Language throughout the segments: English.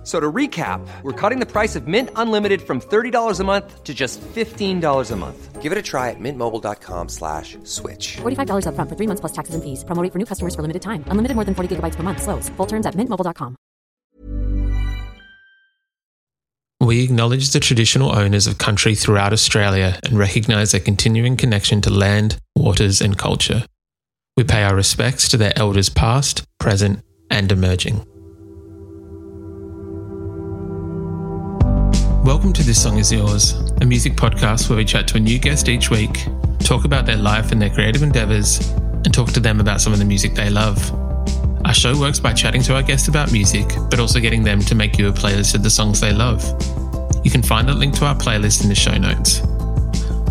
F- So to recap, we're cutting the price of Mint Unlimited from $30 a month to just $15 a month. Give it a try at mintmobile.com slash switch. $45 upfront for three months plus taxes and fees. Promo rate for new customers for limited time. Unlimited more than 40 gigabytes per month. Slows. Full terms at mintmobile.com. We acknowledge the traditional owners of country throughout Australia and recognise their continuing connection to land, waters, and culture. We pay our respects to their elders past, present, and emerging. Welcome to This Song Is Yours, a music podcast where we chat to a new guest each week, talk about their life and their creative endeavours, and talk to them about some of the music they love. Our show works by chatting to our guests about music, but also getting them to make you a playlist of the songs they love. You can find a link to our playlist in the show notes.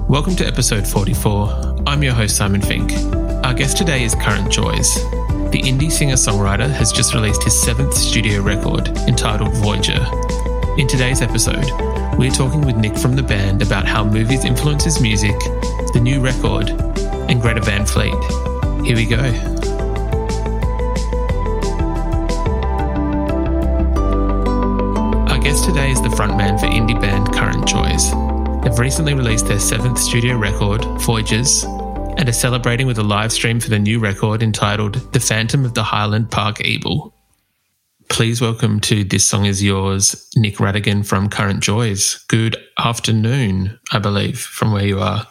Welcome to episode 44. I'm your host, Simon Fink. Our guest today is Current Joys. The indie singer songwriter has just released his seventh studio record entitled Voyager. In today's episode, we're talking with Nick from the band about how movies influence his music, the new record, and Greta Van Fleet. Here we go. Our guest today is the frontman for indie band Current Joys. They've recently released their seventh studio record, Voyagers, and are celebrating with a live stream for the new record entitled The Phantom of the Highland Park Evil. Please welcome to This Song Is Yours, Nick Rattigan from Current Joys. Good afternoon, I believe, from where you are.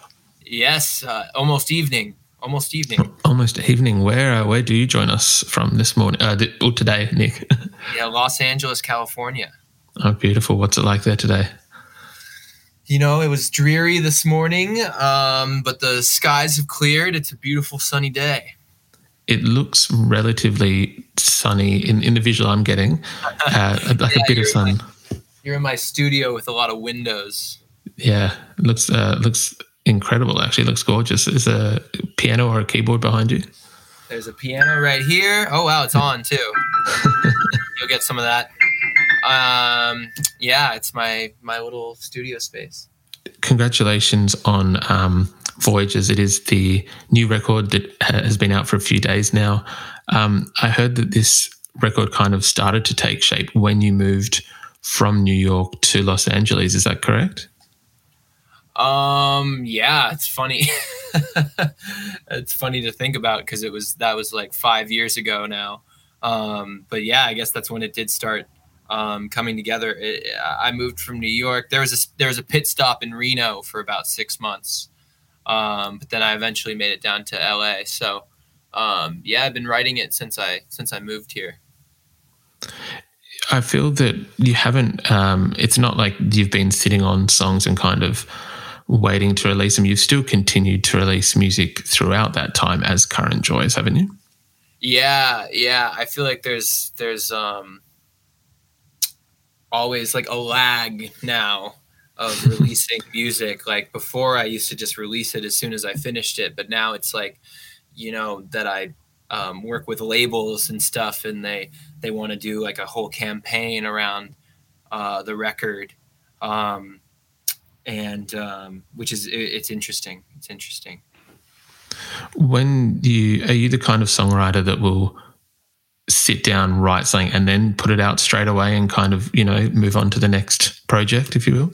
Yes, uh, almost evening. Almost evening. Almost evening. Where uh, where do you join us from this morning? Uh, th- or today, Nick? Yeah, Los Angeles, California. oh, beautiful. What's it like there today? You know, it was dreary this morning, um, but the skies have cleared. It's a beautiful sunny day. It looks relatively sunny in, in the visual I'm getting, uh, like Yeah, a bit of sun. You're in my studio with a lot of windows. Yeah, it looks uh, looks incredible. Actually, it looks gorgeous. Is a piano or a keyboard behind you? There's a piano right here. Oh wow, it's on too. You'll get some of that. Um, yeah, it's my my little studio space. Congratulations on um, Voyages. It is the new record that has been out for a few days now. Um, I heard that this record kind of started to take shape when you moved from New York to Los Angeles. Is that correct? Um, yeah, it's funny. it's funny to think about because it was that was like five years ago now. Um, but yeah, I guess that's when it did start um, coming together. It, I moved from New York. There was a there was a pit stop in Reno for about six months, um, but then I eventually made it down to LA. So um, yeah, I've been writing it since I since I moved here. I feel that you haven't. Um, it's not like you've been sitting on songs and kind of waiting to release them. You've still continued to release music throughout that time as Current Joys, haven't you? Yeah, yeah. I feel like there's there's um always like a lag now of releasing music. Like before I used to just release it as soon as I finished it, but now it's like, you know, that I um, work with labels and stuff and they they want to do like a whole campaign around uh, the record. Um, and um, which is it, it's interesting. It's interesting. When you are you the kind of songwriter that will sit down, write something, and then put it out straight away and kind of you know move on to the next project, if you will?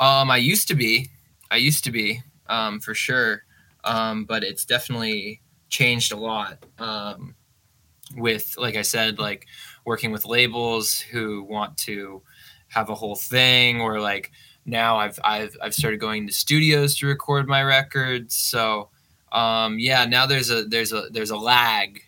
Um, I used to be, I used to be, um, for sure. Um, but it's definitely changed a lot. Um, with, like I said, like working with labels who want to have a whole thing, or like now I've I've I've started going to studios to record my records. So, um, yeah, now there's a there's a there's a lag,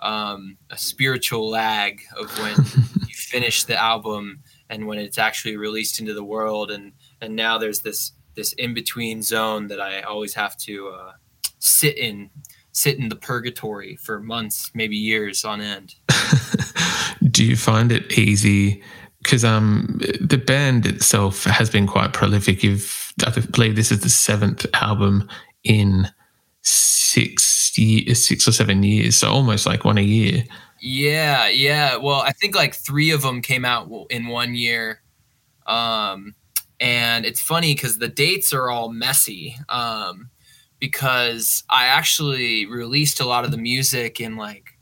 um, a spiritual lag of when you finish the album and when it's actually released into the world and and now there's this this in between zone that I always have to uh, sit in sit in the purgatory for months maybe years on end Do you find it easy? Because um, the band itself has been quite prolific. You've, I believe, this is the seventh album in six years, six or seven years, so almost like one a year. Yeah, yeah. Well, I think like three of them came out in one year. Um, and it's funny because the dates are all messy. Um, because I actually released a lot of the music in like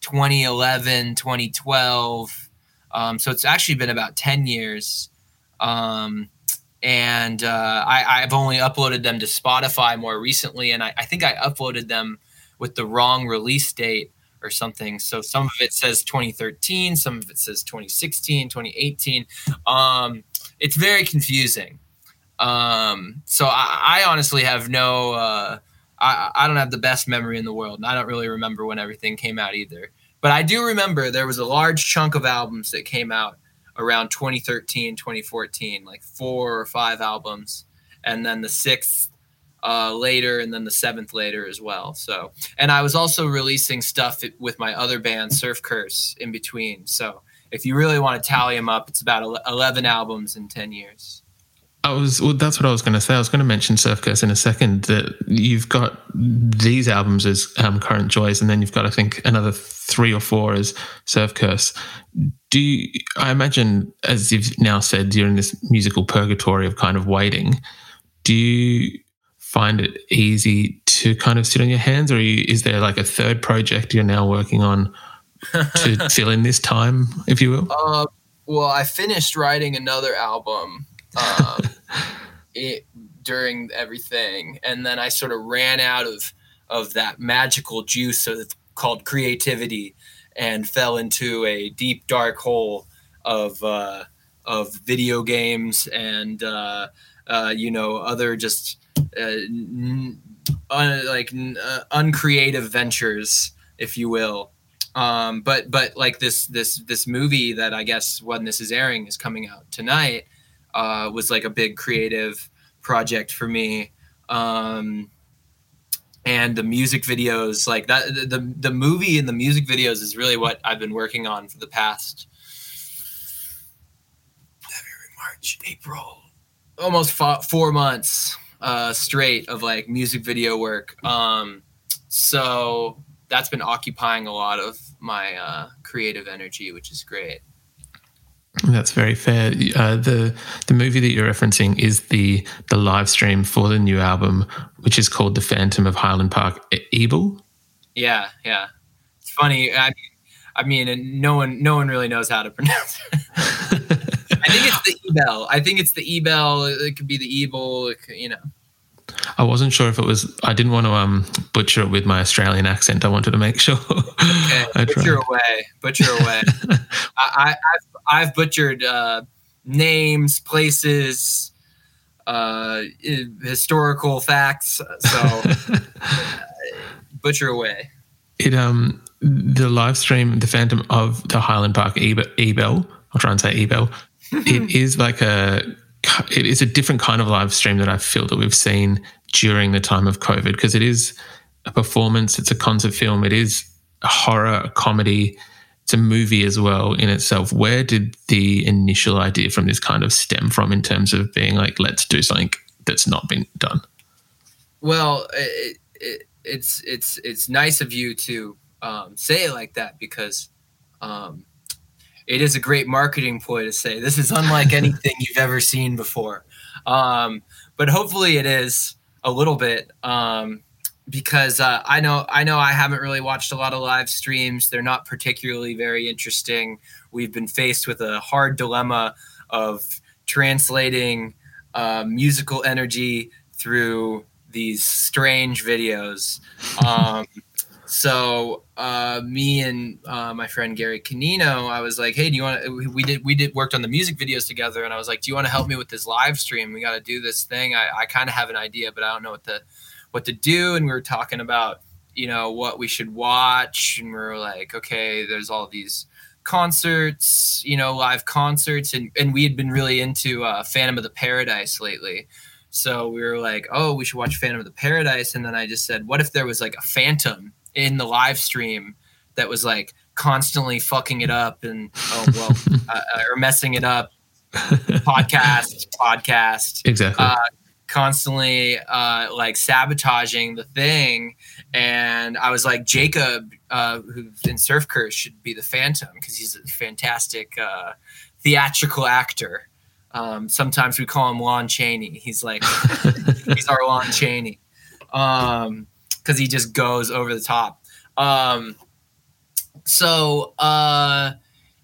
2011, 2012. Um, so it's actually been about 10 years. Um, and uh, I, have only uploaded them to Spotify more recently. And I, I, think I uploaded them with the wrong release date or something. So some of it says 2013, some of it says 2016, 2018. Um, it's very confusing. Um, so I, I, honestly have no, uh, I, I don't have the best memory in the world. And I don't really remember when everything came out either. But I do remember there was a large chunk of albums that came out around 2013, 2014, like four or five albums. And then the sixth uh, later, and then the seventh later as well. So, and I was also releasing stuff with my other band, Surf Curse, in between. So, if you really want to tally them up, it's about 11 albums in 10 years. I was well, that's what I was going to say. I was going to mention Surf Curse in a second. That you've got these albums as um, Current Joys, and then you've got I think another three or four as Surf Curse. Do you, I imagine, as you've now said, during this musical purgatory of kind of waiting, do you find it easy to kind of sit on your hands, or you, is there like a third project you're now working on to fill in this time, if you will? Uh, well, I finished writing another album um, it, during everything, and then I sort of ran out of of that magical juice of, called creativity, and fell into a deep dark hole of uh, of video games and uh, uh, you know other just uh, n- un- like n- uh, uncreative ventures, if you will. Um, but but like this this this movie that I guess when this is airing is coming out tonight uh, was like a big creative project for me. Um, and the music videos, like that, the, the, movie and the music videos is really what I've been working on for the past February, March, April, almost four months uh, straight of like music video work. Um, so that's been occupying a lot of my uh, creative energy, which is great. That's very fair. Uh, the the movie that you're referencing is the the live stream for the new album, which is called "The Phantom of Highland Park Ebell." Yeah, yeah. It's funny. I mean, I mean, no one no one really knows how to pronounce it. I think it's the Ebell. I think it's the Ebell. It could be the Ebell. Could, you know. I wasn't sure if it was. I didn't want to um, butcher it with my Australian accent. I wanted to make sure. Okay, butcher away, butcher away. I, have I've butchered uh, names, places, uh, historical facts. So uh, butcher away. It um the live stream, the Phantom of the Highland Park Ebell. I'll try and say Ebell. it is like a it is a different kind of live stream that I feel that we've seen during the time of COVID because it is a performance, it's a concert film, it is a horror, a comedy, it's a movie as well in itself. Where did the initial idea from this kind of stem from in terms of being like, let's do something that's not been done? Well, it, it, it's it's it's nice of you to um, say it like that because um, it is a great marketing ploy to say this is unlike anything you've ever seen before. Um, but hopefully it is a little bit um, because uh, I know I know I haven't really watched a lot of live streams. They're not particularly very interesting. We've been faced with a hard dilemma of translating uh, musical energy through these strange videos. Um, so uh, me and uh, my friend Gary Canino, I was like, "Hey, do you want to?" We did we did worked on the music videos together, and I was like, "Do you want to help me with this live stream? We got to do this thing. I, I kind of have an idea, but I don't know what to what to do." And we were talking about you know what we should watch, and we are like, "Okay, there's all these." concerts you know live concerts and, and we had been really into uh, phantom of the paradise lately so we were like oh we should watch phantom of the paradise and then i just said what if there was like a phantom in the live stream that was like constantly fucking it up and oh well uh, uh or messing it up podcast podcast exactly uh, constantly uh, like sabotaging the thing. And I was like, Jacob, uh, who's in Surf Curse, should be the Phantom because he's a fantastic uh, theatrical actor. Um, sometimes we call him Lon Chaney. He's like, he's our Lon Chaney because he just goes over the top. Um, so, uh,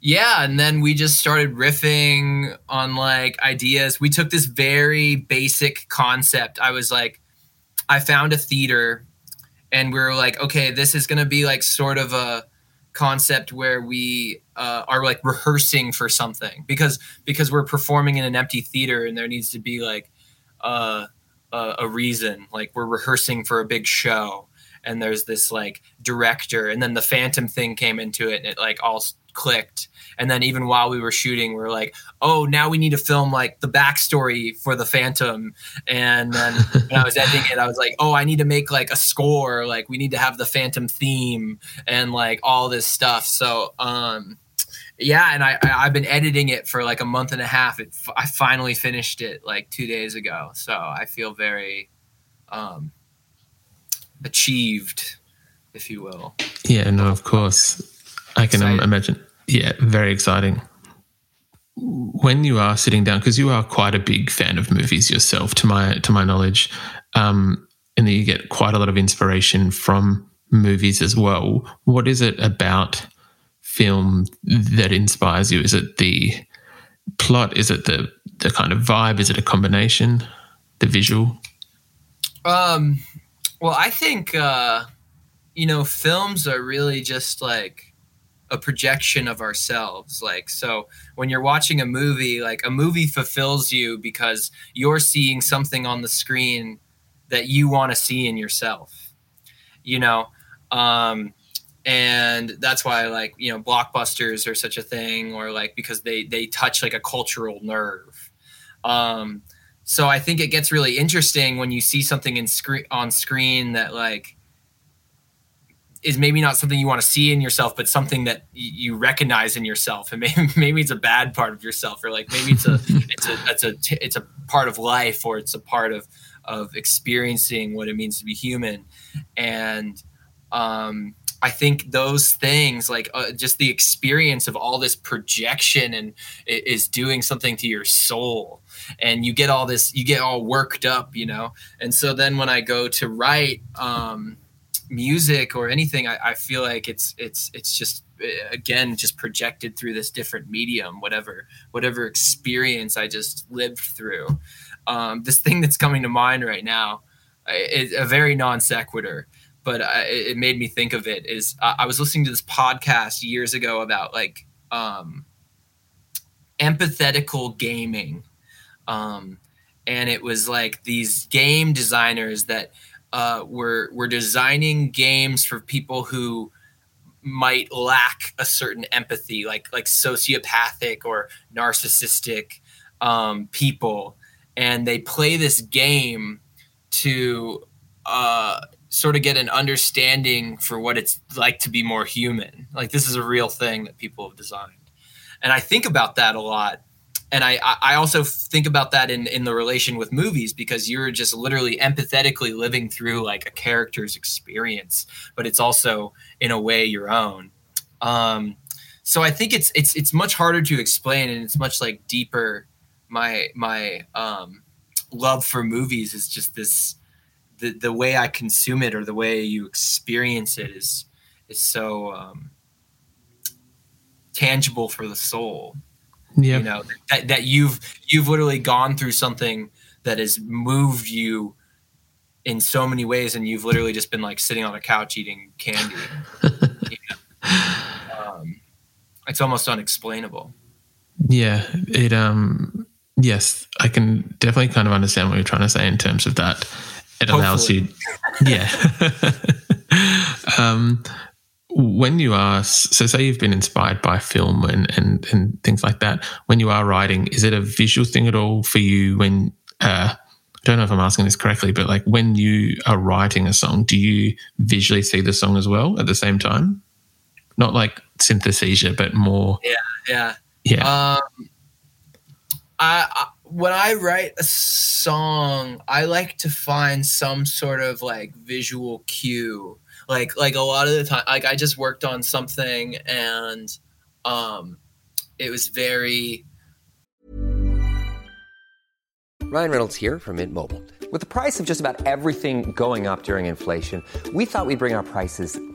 yeah and then we just started riffing on like ideas we took this very basic concept i was like i found a theater and we are like okay this is to be like sort of a concept where we uh, are like rehearsing for something because because we're performing in an empty theater and there needs to be like uh, a, a reason like we're rehearsing for a big show and there's this like director and then the phantom thing came into it and it like all clicked. And then even while we were shooting we are like oh now we need to film like the backstory for the phantom. And then when i was editing it i was like oh i need to make like a score like we need to have the phantom theme and like all this stuff. So um yeah and i i've been editing it for like a month and a half it, i finally finished it like two days ago so i feel very um achieved if you will yeah no of course I can imagine. Yeah, very exciting. When you are sitting down, because you are quite a big fan of movies yourself, to my to my knowledge, um, and you get quite a lot of inspiration from movies as well. What is it about film that inspires you? Is it the plot? Is it the the kind of vibe? Is it a combination? The visual? Um, well, I think uh, you know, films are really just like a projection of ourselves like so when you're watching a movie like a movie fulfills you because you're seeing something on the screen that you want to see in yourself you know um and that's why like you know blockbusters are such a thing or like because they they touch like a cultural nerve. Um so i think it gets really interesting when you see something in screen on screen that like is maybe not something you want to see in yourself, but something that you recognize in yourself, and maybe, maybe it's a bad part of yourself, or like maybe it's a it's a it's a it's a part of life, or it's a part of of experiencing what it means to be human, and um, I think those things, like uh, just the experience of all this projection, and is doing something to your soul, and you get all this, you get all worked up, you know. And so then when I go to write. Um, music or anything I, I, feel like it's it's it's just again just projected through this different medium whatever whatever experience i just lived through um, this thing that's coming to mind right now is a very non sequitur but I, it made me think of it is I, I was listening to this podcast years ago about like um, empathetical gaming. Um, and it was like these game designers that uh, we're we're designing games for people who might lack a certain empathy, like like sociopathic or narcissistic um, people, and they play this game to uh, sort of get an understanding for what it's like to be more human. Like this is a real thing that people have designed, and I think about that a lot and I, I also think about that in, in the relation with movies because you're just literally empathetically living through like a character's experience, but it's also in a way your own. Um, so I think it's it's it's much harder to explain and it's much like deeper. My my um, love for movies is just this the the way I consume it or the way you experience it is is so um, tangible for the soul yeah. you know that, that you've you've literally gone through something that has moved you in so many ways and you've literally just been like sitting on a couch eating candy you know? um, it's almost unexplainable yeah it um yes i can definitely kind of understand what you're trying to say in terms of that it allows Hopefully. you yeah um when you are so say you've been inspired by film and, and and things like that when you are writing is it a visual thing at all for you when uh, I don't know if I'm asking this correctly, but like when you are writing a song, do you visually see the song as well at the same time? Not like synesthesia, but more. Yeah, yeah, yeah. Um, I, I when I write a song, I like to find some sort of like visual cue. Like like a lot of the time like I just worked on something and um it was very Ryan Reynolds here from Mint Mobile. With the price of just about everything going up during inflation, we thought we'd bring our prices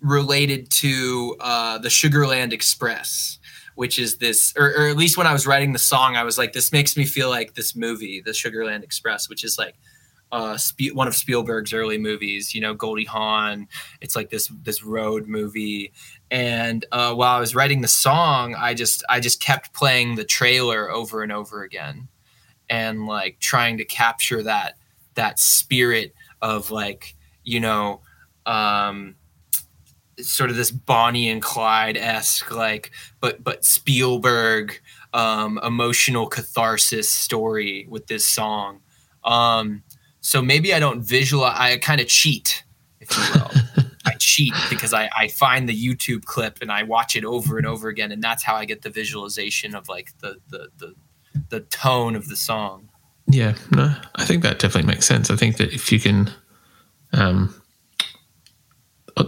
Related to uh, the Sugarland Express, which is this, or, or at least when I was writing the song, I was like, this makes me feel like this movie, the Sugarland Express, which is like uh, Spe- one of Spielberg's early movies. You know, Goldie Hawn. It's like this this road movie. And uh, while I was writing the song, I just I just kept playing the trailer over and over again, and like trying to capture that that spirit of like you know. Um, sort of this Bonnie and Clyde esque, like, but but Spielberg um, emotional catharsis story with this song. Um, so maybe I don't visualize. I kind of cheat, if you will. I cheat because I, I find the YouTube clip and I watch it over and over again, and that's how I get the visualization of like the the the, the tone of the song. Yeah, no, I think that definitely makes sense. I think that if you can, um,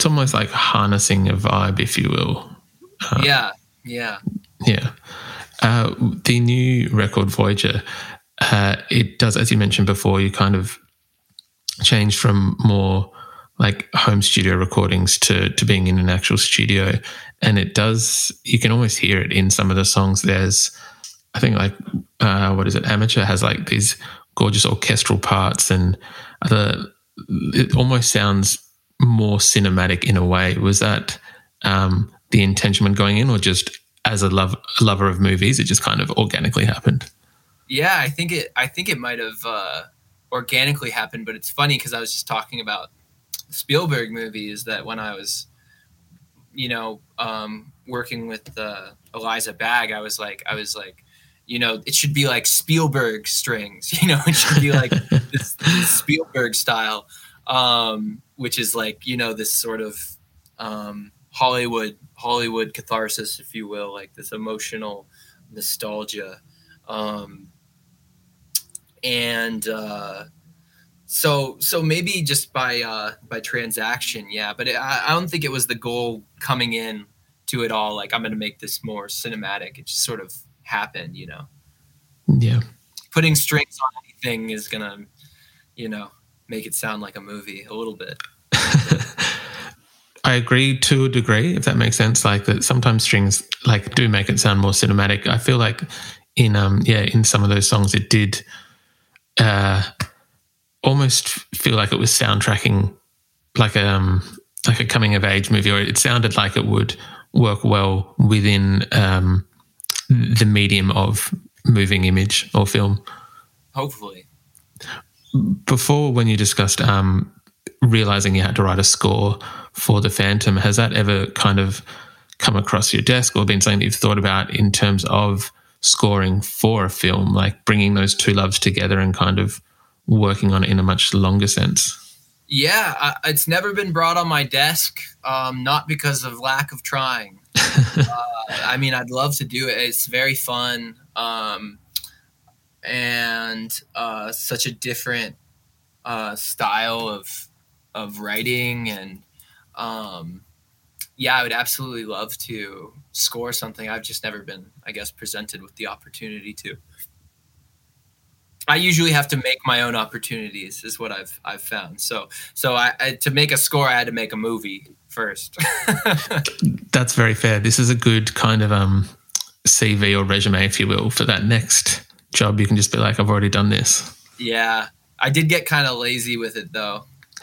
it's almost like harnessing a vibe, if you will. yeah, yeah. Yeah. Uh, the new record Voyager, uh, it does, as you mentioned before, you kind of change from more like home studio recordings to to being in an actual studio, and it does. You can almost hear it in some of the songs. There's, I think, like uh, what is it? Amateur has like these gorgeous orchestral parts, and the it almost sounds more cinematic in a way. Was that um, the intention when going in, or just as a love lover of movies, it just kind of organically happened? Yeah, I think it. I think it might have uh, organically happened, but it's funny because I was just talking about Spielberg movies that when I was, you know, um, working with uh, Eliza Bagg, I was like, I was like, you know, it should be like Spielberg strings, you know, it should be like this, this Spielberg style, um, which is like, you know, this sort of um, Hollywood Hollywood catharsis, if you will, like this emotional nostalgia. Um, and uh, so so maybe just by uh, by transaction, yeah. But it, I, I don't think it was the goal coming in to it all. Like I'm going to make this more cinematic. It just sort of happened, you know. Yeah. Putting strings on anything is gonna, you know, make it sound like a movie a little bit. I agree to a degree, if that makes sense. Like that, sometimes strings like do make it sound more cinematic. I feel like in um yeah in some of those songs it did uh almost feel like it was soundtracking like a um like a coming of age movie, or it sounded like it would work well within um the medium of moving image or film. Hopefully. Before, when you discussed um, realizing you had to write a score for the Phantom, has that ever kind of come across your desk or been something that you've thought about in terms of scoring for a film, like bringing those two loves together and kind of working on it in a much longer sense? Yeah, I, it's never been brought on my desk, um, not because of lack of trying. uh, I mean, I'd love to do it. It's very fun. Um, and uh, such a different uh, style of of writing and um, yeah i would absolutely love to score something i've just never been i guess presented with the opportunity to I usually have to make my own opportunities, is what I've I've found. So so I, I to make a score, I had to make a movie first. That's very fair. This is a good kind of um CV or resume, if you will, for that next job. You can just be like, I've already done this. Yeah, I did get kind of lazy with it though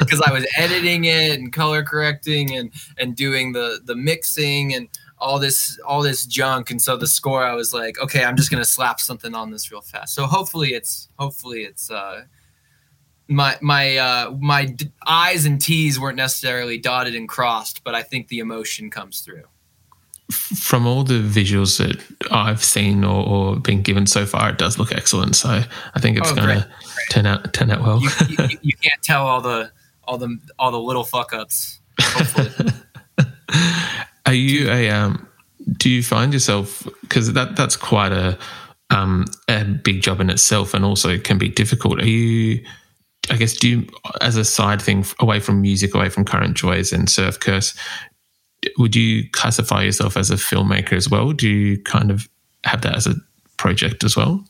because I was editing it and color correcting and and doing the the mixing and all this all this junk and so the score I was like okay I'm just gonna slap something on this real fast so hopefully it's hopefully it's uh my my uh my d- I's and T's weren't necessarily dotted and crossed but I think the emotion comes through from all the visuals that I've seen or, or, been given so far, it does look excellent. So I think it's oh, going to turn out turn out well. you, you, you, can't tell all the all the all the little fuck ups. Are you a um? Do you find yourself because that that's quite a um a big job in itself, and also can be difficult. Are you? I guess do you, as a side thing away from music, away from current joys and surf curse, would you classify yourself as a filmmaker as well? Do you kind of have that as a project as well?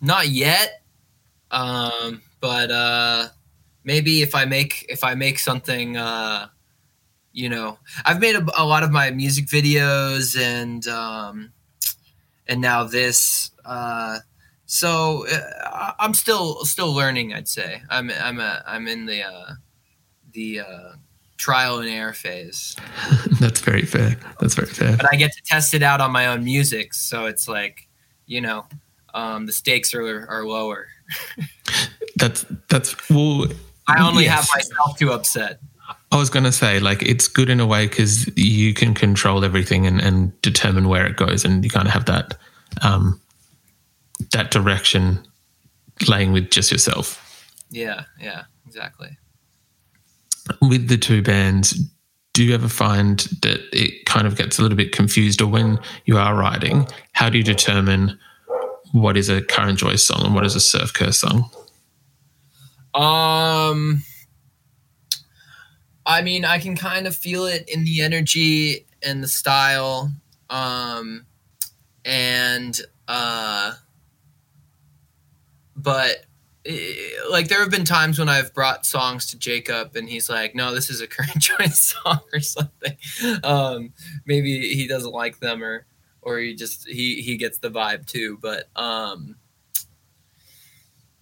Not yet, um, but uh, maybe if I make if I make something, uh, you know, I've made a, a, lot of my music videos and um, and now this. Uh, so uh, I'm still still learning. I'd say I'm I'm a I'm in the uh, the uh, trial and error phase. That's very fair. That's very fair. But I get to test it out on my own music, so it's like, you know, um, the stakes are are lower. that's that's well. I only yes. have myself to upset. I was going to say, like, it's good in a way because you can control everything and, and determine where it goes, and you kind of have that um, that direction laying with just yourself. Yeah, yeah, exactly with the two bands, do you ever find that it kind of gets a little bit confused, or when you are writing, how do you determine what is a current joy song and what is a surf curse song? Um, I mean, I can kind of feel it in the energy and the style, um, and uh, but like there have been times when I've brought songs to Jacob and he's like, "No, this is a current joy song or something." Um, maybe he doesn't like them or or he just he he gets the vibe too. But um,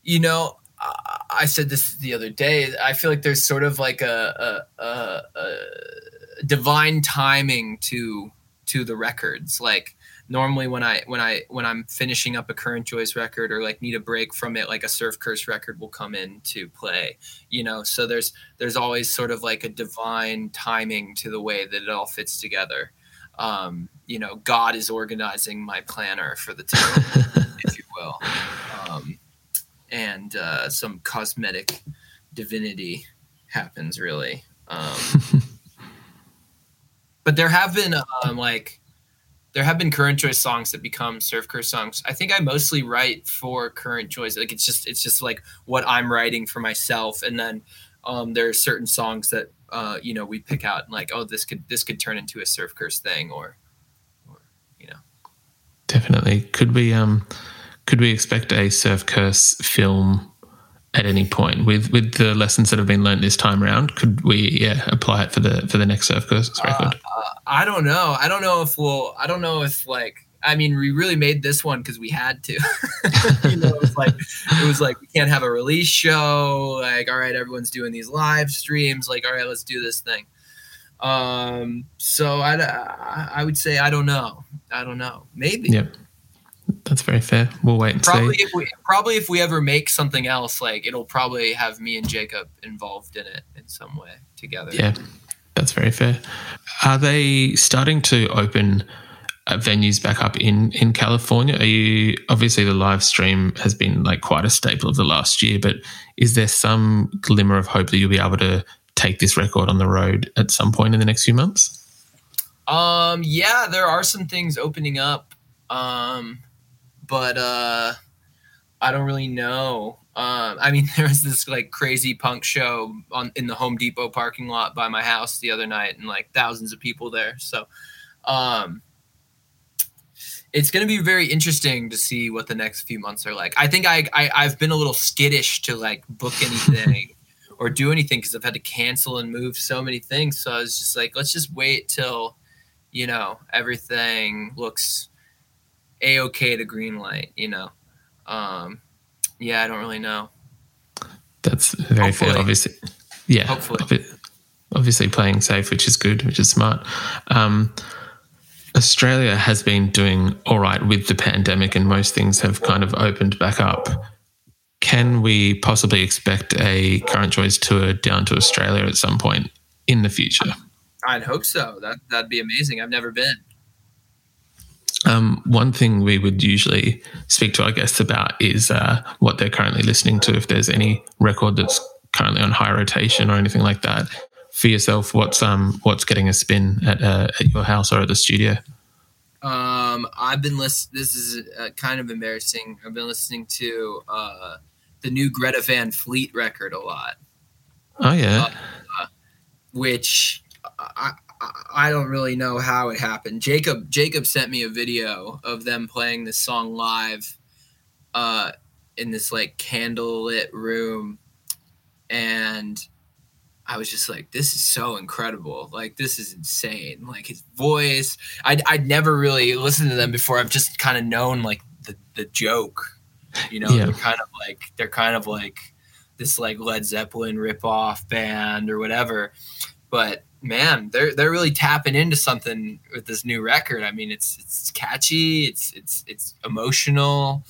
you know, I, I said this the other day. I feel like there's sort of like a, a, a, a divine timing to to the records, like normally when I when I when I'm finishing up a current joys record or like need a break from it, like a surf curse record will come in to play. You know, so there's there's always sort of like a divine timing to the way that it all fits together. Um, you know, God is organizing my planner for the time, if you will, um, and uh, some cosmetic divinity happens really. Um, but there have been um, like there have been current joys songs that become surf curse songs. I think I mostly write for current joys. Like it's just it's just like what I'm writing for myself, and then um, there are certain songs that uh, you know we pick out and like oh this could this could turn into a surf curse thing or or you know definitely could we um could we expect a surf curse film at any point. With with the lessons that have been learned this time around could we yeah apply it for the for the next surf curse record? uh, uh, i don't know. I don't know if we'll i don't know if like i mean we really made this one because we had to. You know it was like it was like we can't have a release show. Like all right everyone's doing these live streams. Like all right let's do this thing. Um so i i would say i don't know. I don't know. Maybe. Yeah that's very fair. We'll wait and probably see. If we, probably if we ever make something else, like it'll probably have me and Jacob involved in it in some way together. Yeah, that's very fair. Are they starting to open uh, venues back up in in California? Are you obviously the live stream has been like quite a staple of the last year, but is there some glimmer of hope that you'll be able to take this record on the road at some point in the next few months? Um, yeah, there are some things opening up. Um, but uh, I don't really know. Um, I mean, there was this like crazy punk show on in the Home Depot parking lot by my house the other night, and like thousands of people there. So, um, it's going to be very interesting to see what the next few months are like. I think I, I I've been a little skittish to like book anything or do anything because I've had to cancel and move so many things. So I was just like, let's just wait till you know everything looks a okay to green light. You know, um, yeah, I don't really know. That's very Hopefully. fair. Obviously, yeah. Hopefully. Obviously, playing safe, which is good, which is smart. Um, Australia has been doing all right with the pandemic, and most things have kind of opened back up. Can we possibly expect a current joys tour down to Australia at some point in the future? I'd hope so. That that'd be amazing. I've never been. Um, one thing we would usually speak to our guests about is uh, what they're currently listening to. If there's any record that's currently on high rotation or anything like that, for yourself, what's um what's getting a spin at uh, at your house or at the studio? Um, I've been listening. This is uh, kind of embarrassing. I've been listening to uh, the new Greta Van Fleet record a lot, Oh yeah, which I, I don't really know how it happened. Jacob Jacob sent me a video of them playing this song live, uh, in this like candlelit room, and I was just like, this is so incredible. Like, this is insane. Like, his voice. I'd, I'd never really listened to them before. I've just kind of known, like, the, the joke. You know, Yeah. they're kind of like, they're kind of like this, like, Led Zeppelin ripoff band or whatever. But man, they're they're really tapping into something with this new record. I mean, it's it's catchy, it's it's it's emotional.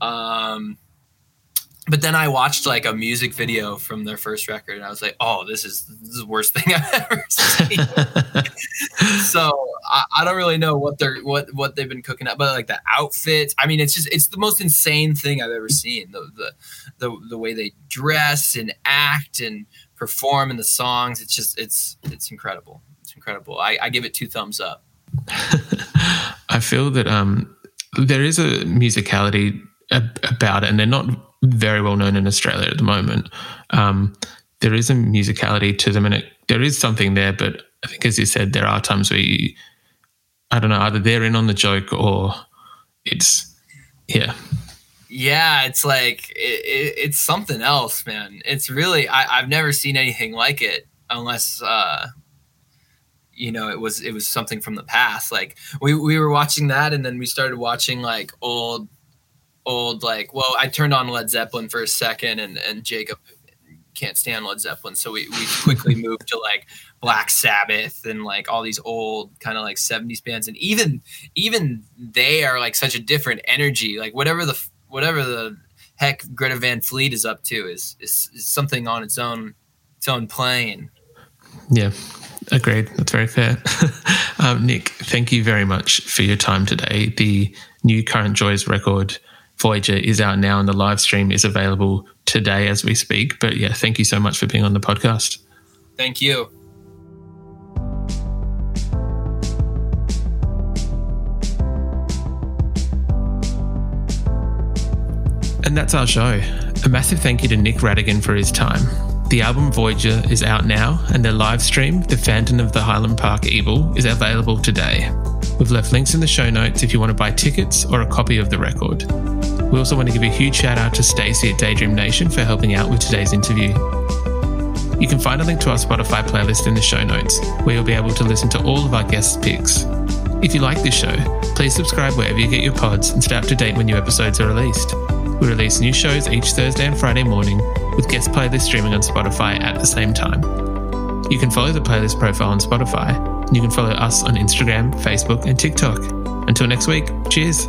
Um, but then I watched like a music video from their first record, and I was like, "Oh, this is this is the worst thing I've ever seen." so I, I don't really know what they're what what they've been cooking up, but like the outfits. I mean, it's just it's the most insane thing I've ever seen. The the the, the way they dress and act and perform in the songs. It's just it's it's incredible. It's incredible. I, I give it two thumbs up. I feel that um there is a musicality ab- about it, and they're not very well known in Australia at the moment. Um, there is a musicality to them, and it, there is something there. But I think, as you said, there are times where you, I don't know, either they're in on the joke or it's, yeah, Yeah, it's like it, it, it's something else, man. It's really I, I've never seen anything like it unless uh you know it was it was something from the past. Like we we were watching that and then we started watching like old old like well I turned on Led Zeppelin for a second and and Jacob can't stand Led Zeppelin so we we quickly moved to like Black Sabbath and like all these old kind of like 70s bands and even even they are like such a different energy like whatever the whatever the heck Greta Van Fleet is up to is is, is something on its own its own plane yeah. Agreed. That's very fair. um, Nick, thank you very much for your time today. The new Current Joys record, Voyager, is out now, and the live stream is available today as we speak. But yeah, thank you so much for being on the podcast. thank you And that's our show. A massive thank you to Nick Rattigan for his time. The album Voyager is out now, and their live stream, The Phantom of the Highland Park Evil, is available today. We've left links in the show notes if you want to buy tickets or a copy of the record. We also want to give a huge shout out to Stacey at Daydream Nation for helping out with today's interview. You can find a link to our Spotify playlist in the show notes, where you'll be able to listen to all of our guest picks. If you like this show, please subscribe wherever you get your pods and stay up to date when new episodes are released. We release new shows each Thursday and Friday morning, with guest playlists streaming on Spotify at the same time. You can follow the playlist profile on Spotify, and you can follow us on Instagram, Facebook, and TikTok. Until next week, cheers.